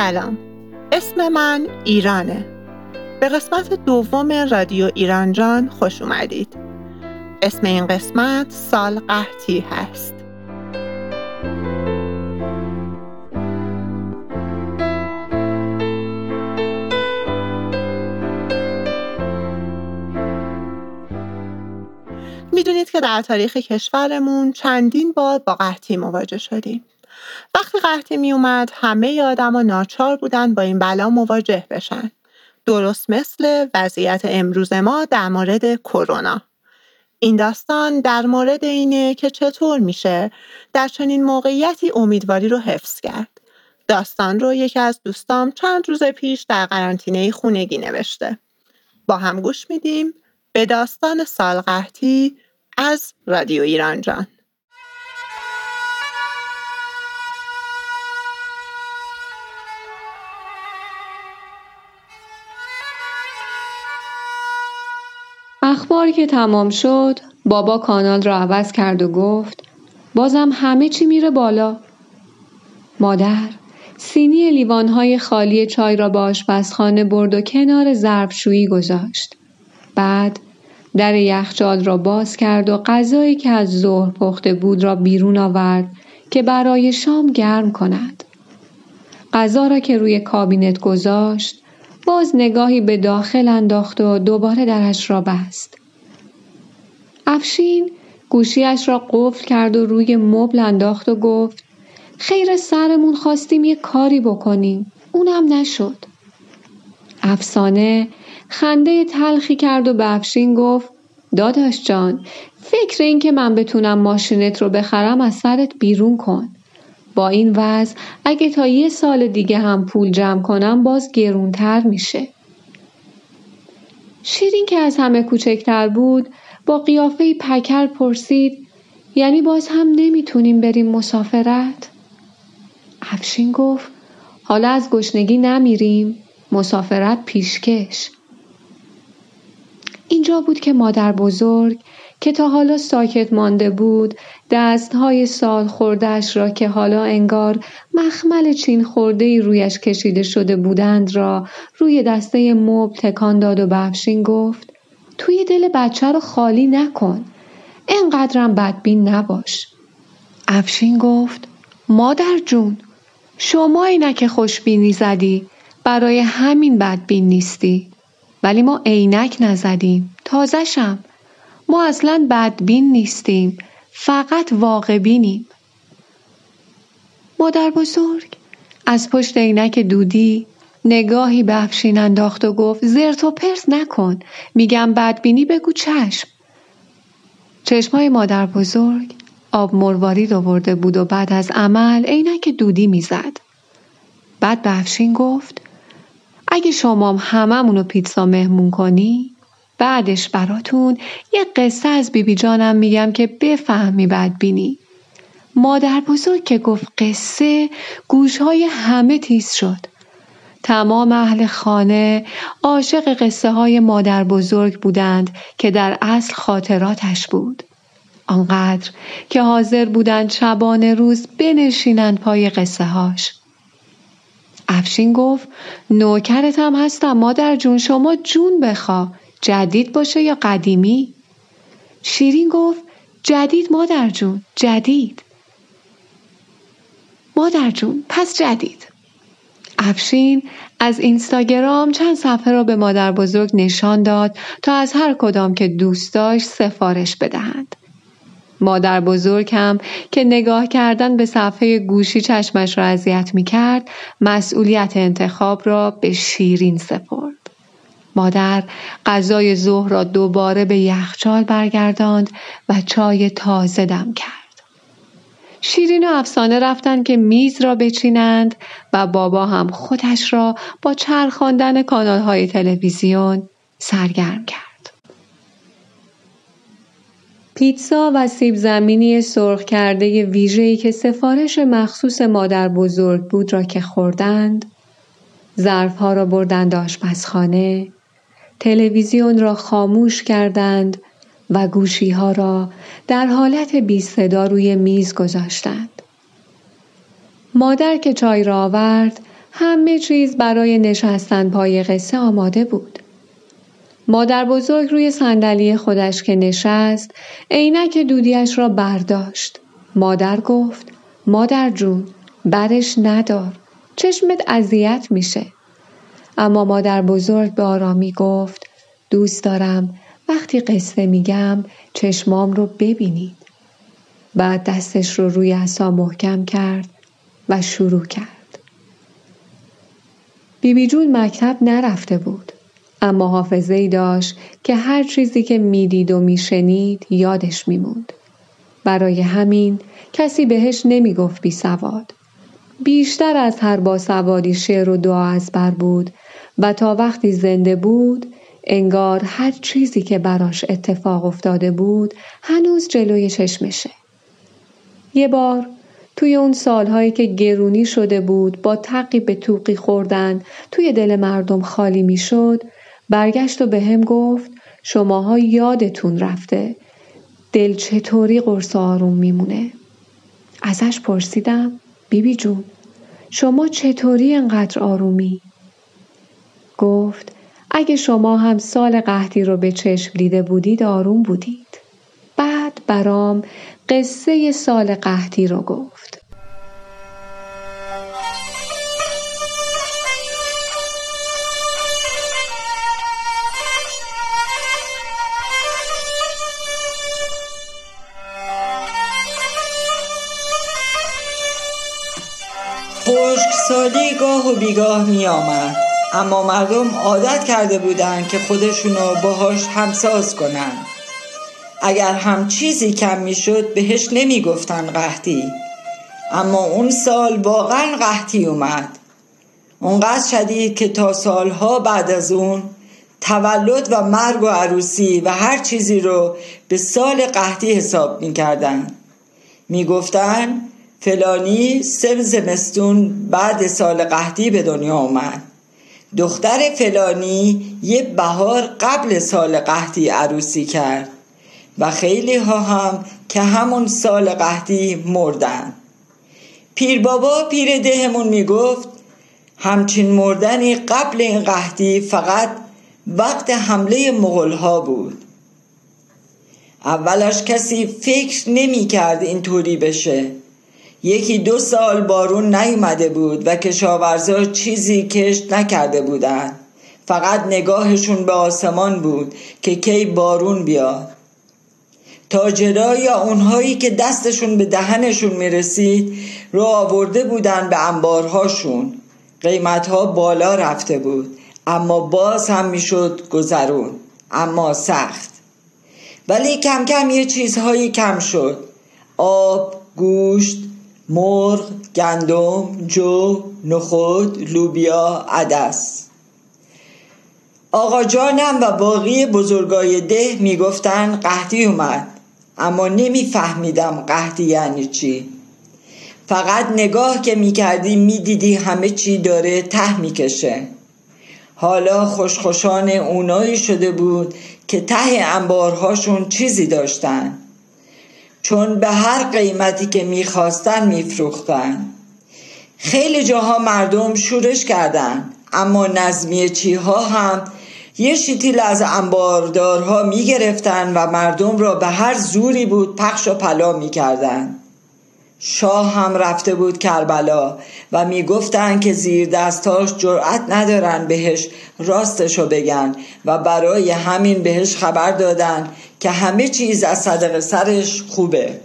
سلام. اسم من ایرانه. به قسمت دوم رادیو ایرانجان خوش اومدید. اسم این قسمت سال قحطی هست. می‌دونید که در تاریخ کشورمون چندین بار با قحطی مواجه شدیم. وقتی قحطی می اومد همه آدم و ناچار بودن با این بلا مواجه بشن. درست مثل وضعیت امروز ما در مورد کرونا. این داستان در مورد اینه که چطور میشه در چنین موقعیتی امیدواری رو حفظ کرد. داستان رو یکی از دوستام چند روز پیش در قرنطینه خونگی نوشته. با هم گوش میدیم به داستان سال قحطی از رادیو ایران اخبار که تمام شد بابا کانال را عوض کرد و گفت بازم همه چی میره بالا. مادر سینی لیوانهای خالی چای را به آشپزخانه برد و کنار ظرفشویی گذاشت. بعد در یخچال را باز کرد و غذایی که از ظهر پخته بود را بیرون آورد که برای شام گرم کند. غذا را که روی کابینت گذاشت باز نگاهی به داخل انداخت و دوباره درش را بست. افشین گوشیش را قفل کرد و روی مبل انداخت و گفت خیر سرمون خواستیم یه کاری بکنیم. اونم نشد. افسانه خنده تلخی کرد و به افشین گفت داداش جان فکر این که من بتونم ماشینت رو بخرم از سرت بیرون کن. با این وضع اگه تا یه سال دیگه هم پول جمع کنم باز گرونتر میشه. شیرین که از همه کوچکتر بود با قیافه پکر پرسید یعنی باز هم نمی‌تونیم بریم مسافرت؟ افشین گفت حالا از گشنگی نمیریم مسافرت پیشکش اینجا بود که مادر بزرگ که تا حالا ساکت مانده بود دستهای سال خوردهش را که حالا انگار مخمل چین خورده رویش کشیده شده بودند را روی دسته مبل تکان داد و بفشین گفت توی دل بچه رو خالی نکن انقدرم بدبین نباش. افشین گفت مادر جون شما اینک خوشبینی زدی برای همین بدبین نیستی. ولی ما عینک نزدیم. تازشم ما اصلا بدبین نیستیم. فقط واقع بینیم مادر بزرگ از پشت عینک دودی نگاهی به افشین انداخت و گفت زرت و پرت نکن. میگم بدبینی بگو چشم. چشمای مادر بزرگ آب مروارید آورده بود و بعد از عمل عینک دودی می‌زد. بعد به افشین گفت اگه شما هممون پیتزا مهمون کنی بعدش براتون یه قصه از بیبی جانم میگم که بفهمی بدبینی مادر بزرگ که گفت قصه گوشهای همه تیز شد. تمام اهل خانه عاشق قصه های مادر بزرگ بودند که در اصل خاطراتش بود. آنقدر که حاضر بودند شبانه روز بنشینند پای قصه هاش افشین گفت نوکرت هم هستم مادر جون شما جون بخوا جدید باشه یا قدیمی؟ شیرین گفت جدید مادر جون جدید مادر جون پس جدید افشین از اینستاگرام چند صفحه را به مادر بزرگ نشان داد تا از هر کدام که دوست داشت سفارش بدهند. مادر بزرگ هم که نگاه کردن به صفحه گوشی چشمش را اذیت می کرد مسئولیت انتخاب را به شیرین سپرد. مادر غذای ظهر را دوباره به یخچال برگرداند و چای تازه دم کرد. شیرین و افسانه رفتند که میز را بچینند و بابا هم خودش را با چرخاندن کانال های تلویزیون سرگرم کرد. پیتزا و سیب زمینی سرخ کرده ویژه‌ای که سفارش مخصوص مادر بزرگ بود را که خوردند، ظرفها را بردند آشپزخانه، تلویزیون را خاموش کردند و گوشی ها را در حالت بی صدا روی میز گذاشتند. مادر که چای را آورد همه چیز برای نشستن پای قصه آماده بود. مادر بزرگ روی صندلی خودش که نشست عینک دودیش را برداشت. مادر گفت مادر جون برش ندار چشمت اذیت میشه. اما مادر بزرگ به آرامی گفت دوست دارم وقتی قصه میگم چشمام رو ببینید. بعد دستش رو روی اصا محکم کرد و شروع کرد. بیبی جون مکتب نرفته بود. اما حافظه ای داشت که هر چیزی که می‌دید و میشنید یادش میموند. برای همین کسی بهش نمی‌گفت بی سواد. بیشتر از هر با سوادی شعر و دعا از بر بود و تا وقتی زنده بود انگار هر چیزی که براش اتفاق افتاده بود هنوز جلوی چشمشه. یه بار توی اون سالهایی که گرونی شده بود با تقی به توقی خوردن توی دل مردم خالی می‌شد برگشت و به هم گفت شماها یادتون رفته. دل چطوری قرص آروم میمونه؟ ازش پرسیدم بیبی جون شما چطوری انقدر آرومی؟ گفت اگه شما هم سال قهدی رو به چشم دیده بودید آروم بودید. بعد برام قصه سال قهدی رو گفت. گاه و بیگاه می آمد. اما مردم عادت کرده بودند که خودشونو باهاش همساز کنن اگر هم چیزی کم می‌شد بهش نمی‌گفتن قحطی. اما اون سال واقعا قحطی اومد. اونقدر شدید که تا سالها بعد از اون تولد و مرگ و عروسی و هر چیزی رو به سال قحطی حساب می‌کردن می‌گفتن فلانی سه زمستون بعد سال قحطی به دنیا اومد. دختر فلانی یه بهار قبل سال قحطی عروسی کرد و خیلی ها هم که همون سال قحطی مردن. پیر بابا پیر دهمون می‌گفت همچین مردنی قبل این قحطی فقط وقت حمله مغل ها بود. اولش کسی فکر نمی کرد اینطوری بشه. یکی دو سال بارون نیومده بود و کشاورزا چیزی کشت نکرده بودند. فقط نگاهشون به آسمان بود که کی بارون بیاد. تاجرا یا اونهایی که دستشون به دهنشون می‌رسید رو آورده بودن به انبارهاشون. قیمتها بالا رفته بود اما باز هم می‌شد گذرون اما سخت. ولی کم کم یه چیزهایی کم شد. آب گوشت مرغ گندم جو نخود لوبیا عدس. آقا جانم و باقی بزرگای ده می‌گفتن قحطی اومد اما نمیفهمیدم قحطی یعنی چی. فقط نگاه که می‌کردی می‌دیدی همه چی داره ته می‌کشه. حالا خوشخوشان اونایی شده بود که ته انبارهاشون چیزی داشتن. چون به هر قیمتی که می‌خواستن میفروختن. خیلی جاها مردم شورش کردند اما نظمیه چیها هم یه شیتیل از انباردارها می‌گرفتن و مردم را به هر زوری بود پخش و پلا می‌کردن. شاه هم رفته بود کربلا و می‌گفتند که زیر دستاش جرأت ندارن بهش راستشو بگن و برای همین بهش خبر دادن که همه چیز از صدق سرش خوبه.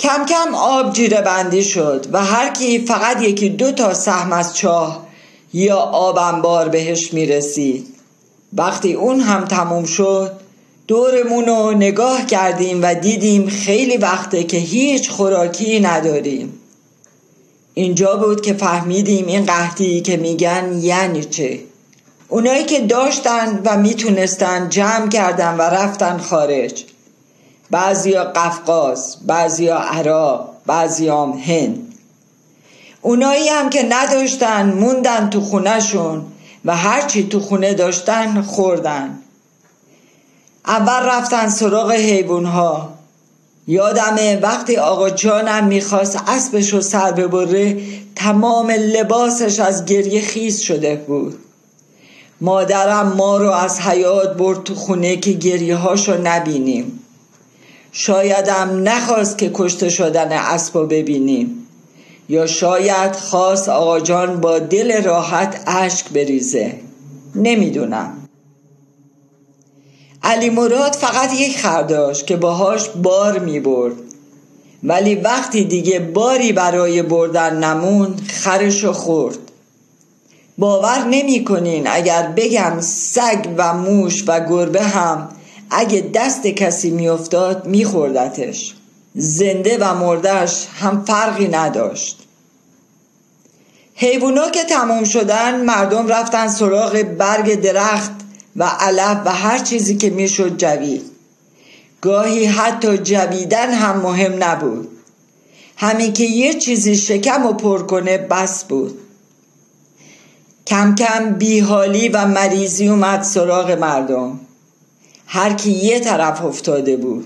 کم کم آب جیره بندی شد و هر کی فقط یکی دو تا سهم از چاه یا آب انبار بهش می‌رسید. وقتی اون هم تموم شد دورمون رو نگاه کردیم و دیدیم خیلی وقته که هیچ خوراکی نداریم. اینجا بود که فهمیدیم این قحطی که میگن یعنی چه. اونایی که داشتن و می‌تونستن جمع کردن و رفتن خارج. بعضیا قفقاز بعضیا عراق بعضیام هند. اونایی هم که نداشتن موندن تو خونهشون و هرچی تو خونه داشتن خوردن. اول رفتن سراغ حیوان ها یادمه وقتی آقا جانم می‌خواست اسبش رو سر ببره تمام لباسش از گریه خیز شده بود. مادرم ما رو از حیات برد تو خونه که گریه هاشو نبینیم. شایدم نخواست که کشته شدن اسبا ببینیم. یا شاید خواست آقا جان با دل راحت اشک بریزه. نمی‌دونم. علی مراد فقط یک خر داشت که باهاش بار می برد. ولی وقتی دیگه باری برای بردن نموند خرشو خورد. باور نمی کنین اگر بگم سگ و موش و گربه هم اگه دست کسی میافتاد میخوردتش زنده و مردش هم فرقی نداشت. حیوونا که تموم شدن مردم رفتن سراغ برگ درخت. و علف و هر چیزی که می‌شد جوید. گاهی حتی جویدن هم مهم نبود. همین که یه چیزی شکم و پر کنه بس بود. کم کم بیحالی و مریضی اومد سراغ مردم. هر کی یه طرف افتاده بود.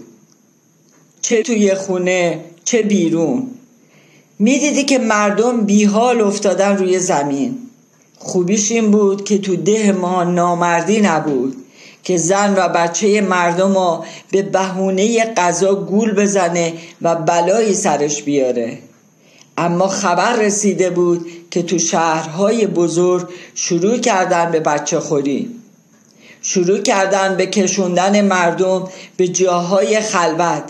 چه توی خونه چه بیرون. می‌دیدی که مردم بیحال افتادن روی زمین. خوبیش این بود که تو ده ما نامردی نبود که زن و بچه مردم رو به بهونه غذا گول بزنه و بلایی سرش بیاره. اما خبر رسیده بود که تو شهرهای بزرگ شروع کردن به بچه خوری. شروع کردن به کشوندن مردم به جاهای خلوت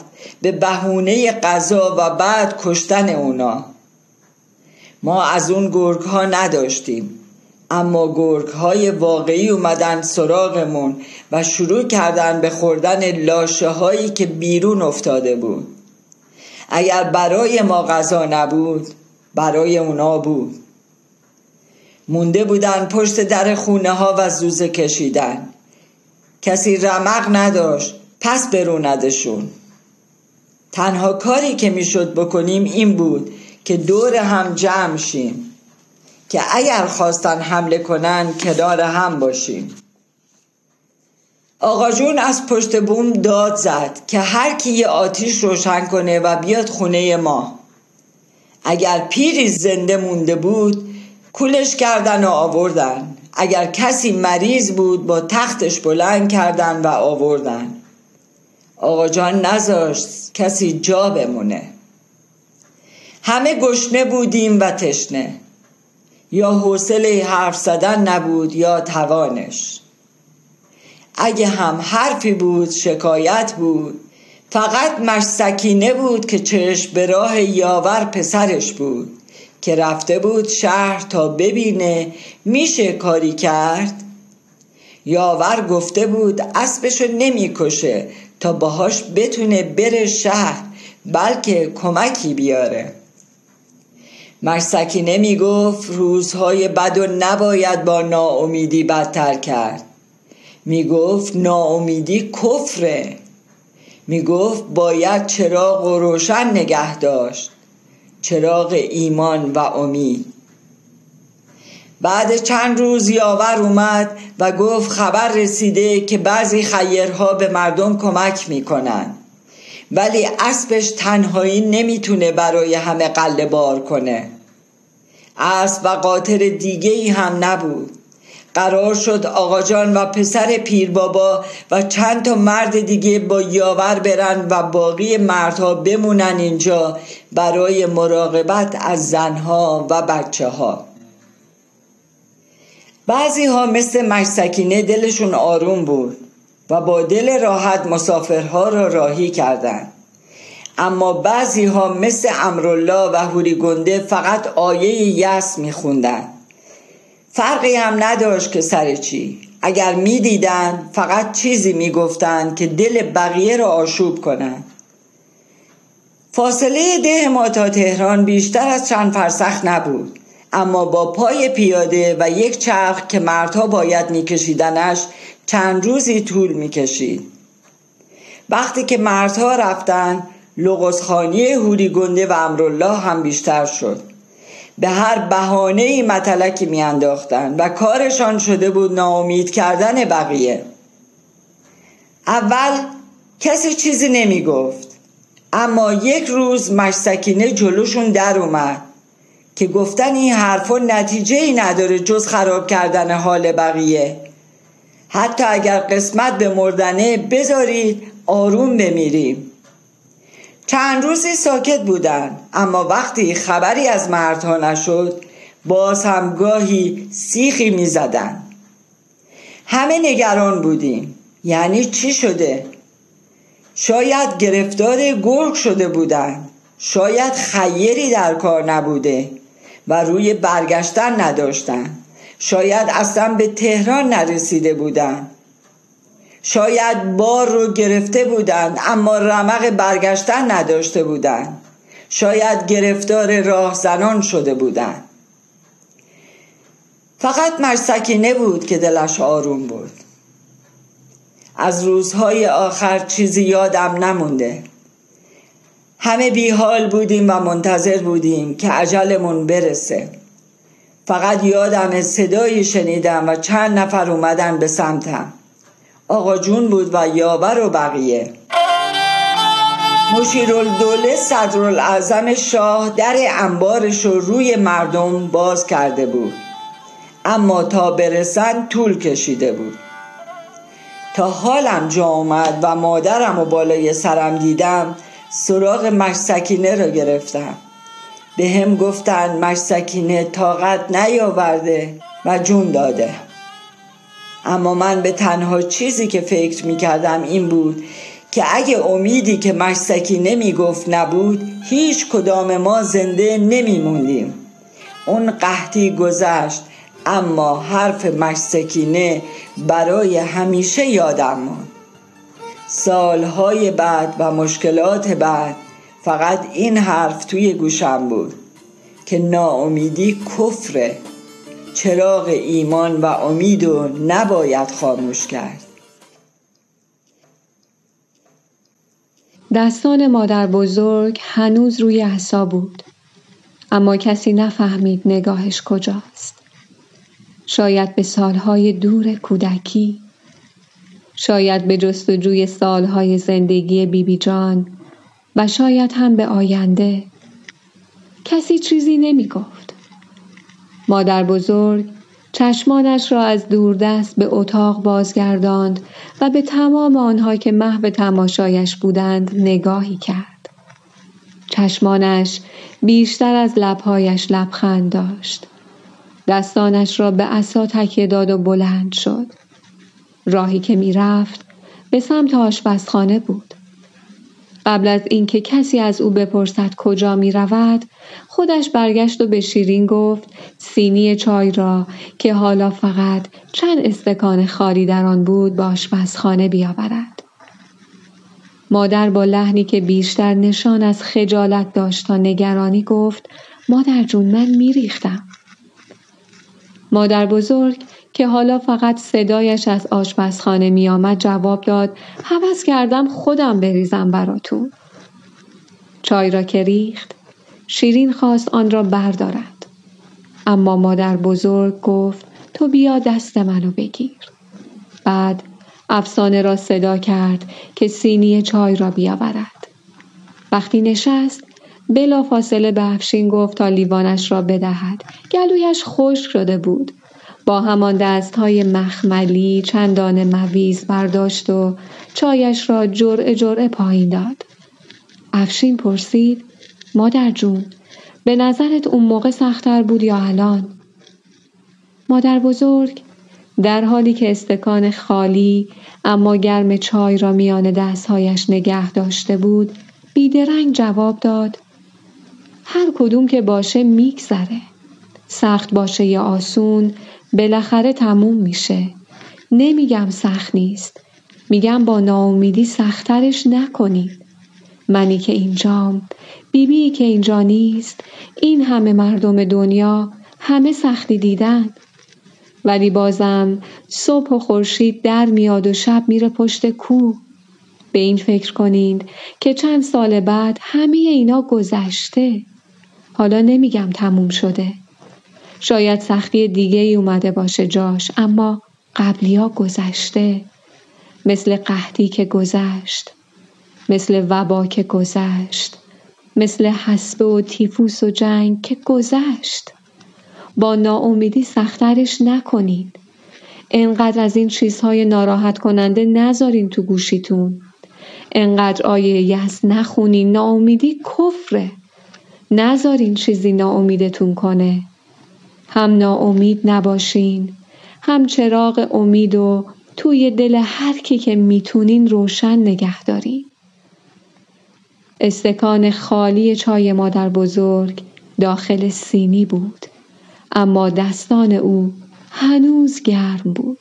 به بهونه غذا و بعد کشتن اونا. ما از اون گرگ ها نداشتیم. اما گرگ های واقعی اومدن سراغمون و شروع کردن به خوردن لاشه هایی که بیرون افتاده بود. اگر برای ما غذا نبود برای اونا بود. مونده بودن پشت در خونه ها و زوزه کشیدن. کسی رمق نداشت پس بروندشون. تنها کاری که می‌شد بکنیم این بود که دور هم جمع شیم. که اگر خواستن حمله کنن کنار هم باشیم. آقا جون از پشت بوم داد زد که هر کی یه آتیش روشن کنه و بیاد خونه ما. اگر پیری زنده مونده بود کولش کردن و آوردن. اگر کسی مریض بود با تختش بلند کردن و آوردن. آقا جان نذاشت کسی جا بمونه. همه گشنه بودیم و تشنه. یا حوصله حرف زدن نبود یا توانش. اگه هم حرفی بود شکایت بود فقط مش سکینه بود که چشم به راه یاور پسرش بود که رفته بود شهر تا ببینه میشه کاری کرد. یاور گفته بود اسبشو نمی‌کشه تا باهاش بتونه بره شهر بلکه کمکی بیاره. مرسکی نمی گفت روزهای بد و نباید با ناامیدی بدتر کرد. می گفت ناامیدی کفره. می گفت باید چراغ و روشن نگه داشت. چراغ ایمان و امید. بعد چند روز یاور اومد و گفت خبر رسیده که بعضی خیرها به مردم کمک می‌کنن ولی اسبش تنهایی نمی‌تونه برای همه قله بار کنه. اسب و قاطر دیگه ای هم نبود. قرار شد آقا جان و پسر پیر بابا و چند تا مرد دیگه با یاور برن و باقی مردها بمونن اینجا برای مراقبت از زنها و بچه ها بعضی ها مثل مشسکینه دلشون آروم بود. و با دل راحت مسافرها را راهی کردند. اما بعضی ها مثل امرالله و هوری گنده فقط آیه یس میخوندن فرقی هم نداشت که سر چی. اگر می‌دیدند فقط چیزی می‌گفتند که دل بقیه را آشوب کنند. فاصله ده ما تا تهران بیشتر از چند فرسخ نبود. اما با پای پیاده و یک چرخ که مردها باید میکشیدنش چند روزی طول می‌کشید. وقتی که مردها رفتن لغزخانی هوری گنده و امرالله هم بیشتر شد. به هر بهانه ای متلکی میانداختند و کارشان شده بود ناامید کردن بقیه. اول کسی چیزی نمی گفت اما یک روز مشسکینه جلوشون در اومد که گفتن این حرفا نتیجه ای نداره جز خراب کردن حال بقیه. حتی اگر قسمت به مردنه بذارید آروم بمیریم چند روزی ساکت بودن اما وقتی خبری از مردها نشد باز هم گاهی سیخی می زدن. همه نگران بودیم یعنی چی شده؟ شاید گرفتار گرگ شده بودند شاید خیری در کار نبوده و روی برگشتن نداشتن شاید اصلا به تهران نرسیده بودند شاید بار رو گرفته بودند اما رمق برگشتن نداشته بودند شاید گرفتار راهزنان شده بودند فقط مرسکینه بود که دلش آروم بود. از روزهای آخر چیزی یادم نمونده. همه بیحال بودیم و منتظر بودیم که عجلمون برسه. فقط یادم صدایی شنیدم و چند نفر اومدن به سمتم. آقا جون بود و یاور و بقیه. مشیرالدوله صدرالعظم شاه در انبارش رو روی مردم باز کرده بود. اما تا برسن طول کشیده بود. تا حالم جا آمد و مادرم و بالای سرم دیدم سراغ مشسکینه را گرفتم. به هم گفتن مشسکینه طاقت نیاورده و جون داده. اما من به تنها چیزی که فکر می کردم این بود که اگه امیدی که مشسکینه می گفت نبود هیچ کدام ما زنده نمی موندیم اون قحطی گذشت اما حرف مشسکینه برای همیشه یادم ماند سالهای بعد و مشکلات بعد فقط این حرف توی گوشم بود که ناامیدی کفره. چراغ ایمان و امید و نباید خاموش کرد. دستان مادر بزرگ هنوز روی عصا بود. اما کسی نفهمید نگاهش کجاست. شاید به سالهای دور کودکی. شاید به جستجوی سالهای زندگی بیبی بی جان و شاید هم به آینده. کسی چیزی نمی گفت مادر بزرگ چشمانش را از دوردست به اتاق بازگرداند و به تمام آنها که محو تماشایش بودند نگاهی کرد. چشمانش بیشتر از لبهایش لبخند داشت. دستانش را به عصا تکیه داد و بلند شد. راهی که می‌رفت به سمت آشپزخانه بود. قبل از اینکه کسی از او بپرسد کجا می رود خودش برگشت و به شیرین گفت سینی چای را که حالا فقط چند استکان خالی در آن بود به آشپزخانه بیاورد. مادر با لحنی که بیشتر نشان از خجالت داشت تا نگرانی گفت مادر جون من میریختم. مادر بزرگ که حالا فقط صدایش از آشپزخانه می آمد جواب داد حوض کردم خودم بریزم براتون. چای را که ریخت شیرین خواست آن را بردارد. اما مادر بزرگ گفت تو بیا دست منو بگیر. بعد افسانه را صدا کرد که سینی چای را بیاورد. وقتی نشست بلا فاصله به افشین گفت تا لیوانش را بدهد. گلویش خشک شده بود. با همان دست های مخملی چندان مویز برداشت و چایش را جرعه جرعه پایین داد. افشین پرسید مادر جون به نظرت اون موقع سختتر بود یا الان؟ مادر بزرگ در حالی که استکان خالی اما گرم چای را میان دستهایش نگه داشته بود بیدرنگ جواب داد هر کدوم که باشه میگذره سخت باشه یا آسون بالاخره تموم میشه. نمیگم سخت نیست. میگم با ناامیدی سختترش نکنید. منی که اینجام بیبی که اینجا نیست این همه مردم دنیا همه سختی دیدن. ولی بازم صبح و خورشید در میاد و شب میره پشت کو. به این فکر کنید که چند سال بعد همه اینا گذشته. حالا نمیگم تموم شده. شاید سختی دیگه ای اومده باشه جاش اما قبلیا گذشته. مثل قحطی که گذشت مثل وبا که گذشت مثل حسبه و تیفوس و جنگ که گذشت. با ناامیدی سخترش نکنین. انقدر از این چیزهای ناراحت کننده نذارین تو گوشیتون. انقدر آیه یس نخونین. ناامیدی کفره. نذارین چیزی ناامیدتون کنه. هم ناامید نباشین. هم چراغ امید و توی دل هر کی که می‌تونین روشن نگه دارین. استکان خالی چای مادر بزرگ داخل سینی بود. اما دستان او هنوز گرم بود.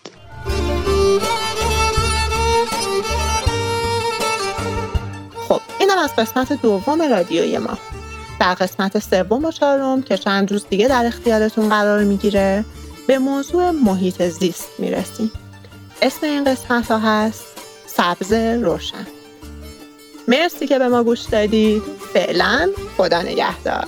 خب اینم از قسمت دوم رادیوی ما. در قسمت سوم و چهارم که چند روز دیگه در اختیارتون قرار می‌گیره به موضوع محیط زیست می‌رسیم. اسم این قسمت ها هست سبز روشن. مرسی که به ما گوش دادید. فعلا خدا نگهدار.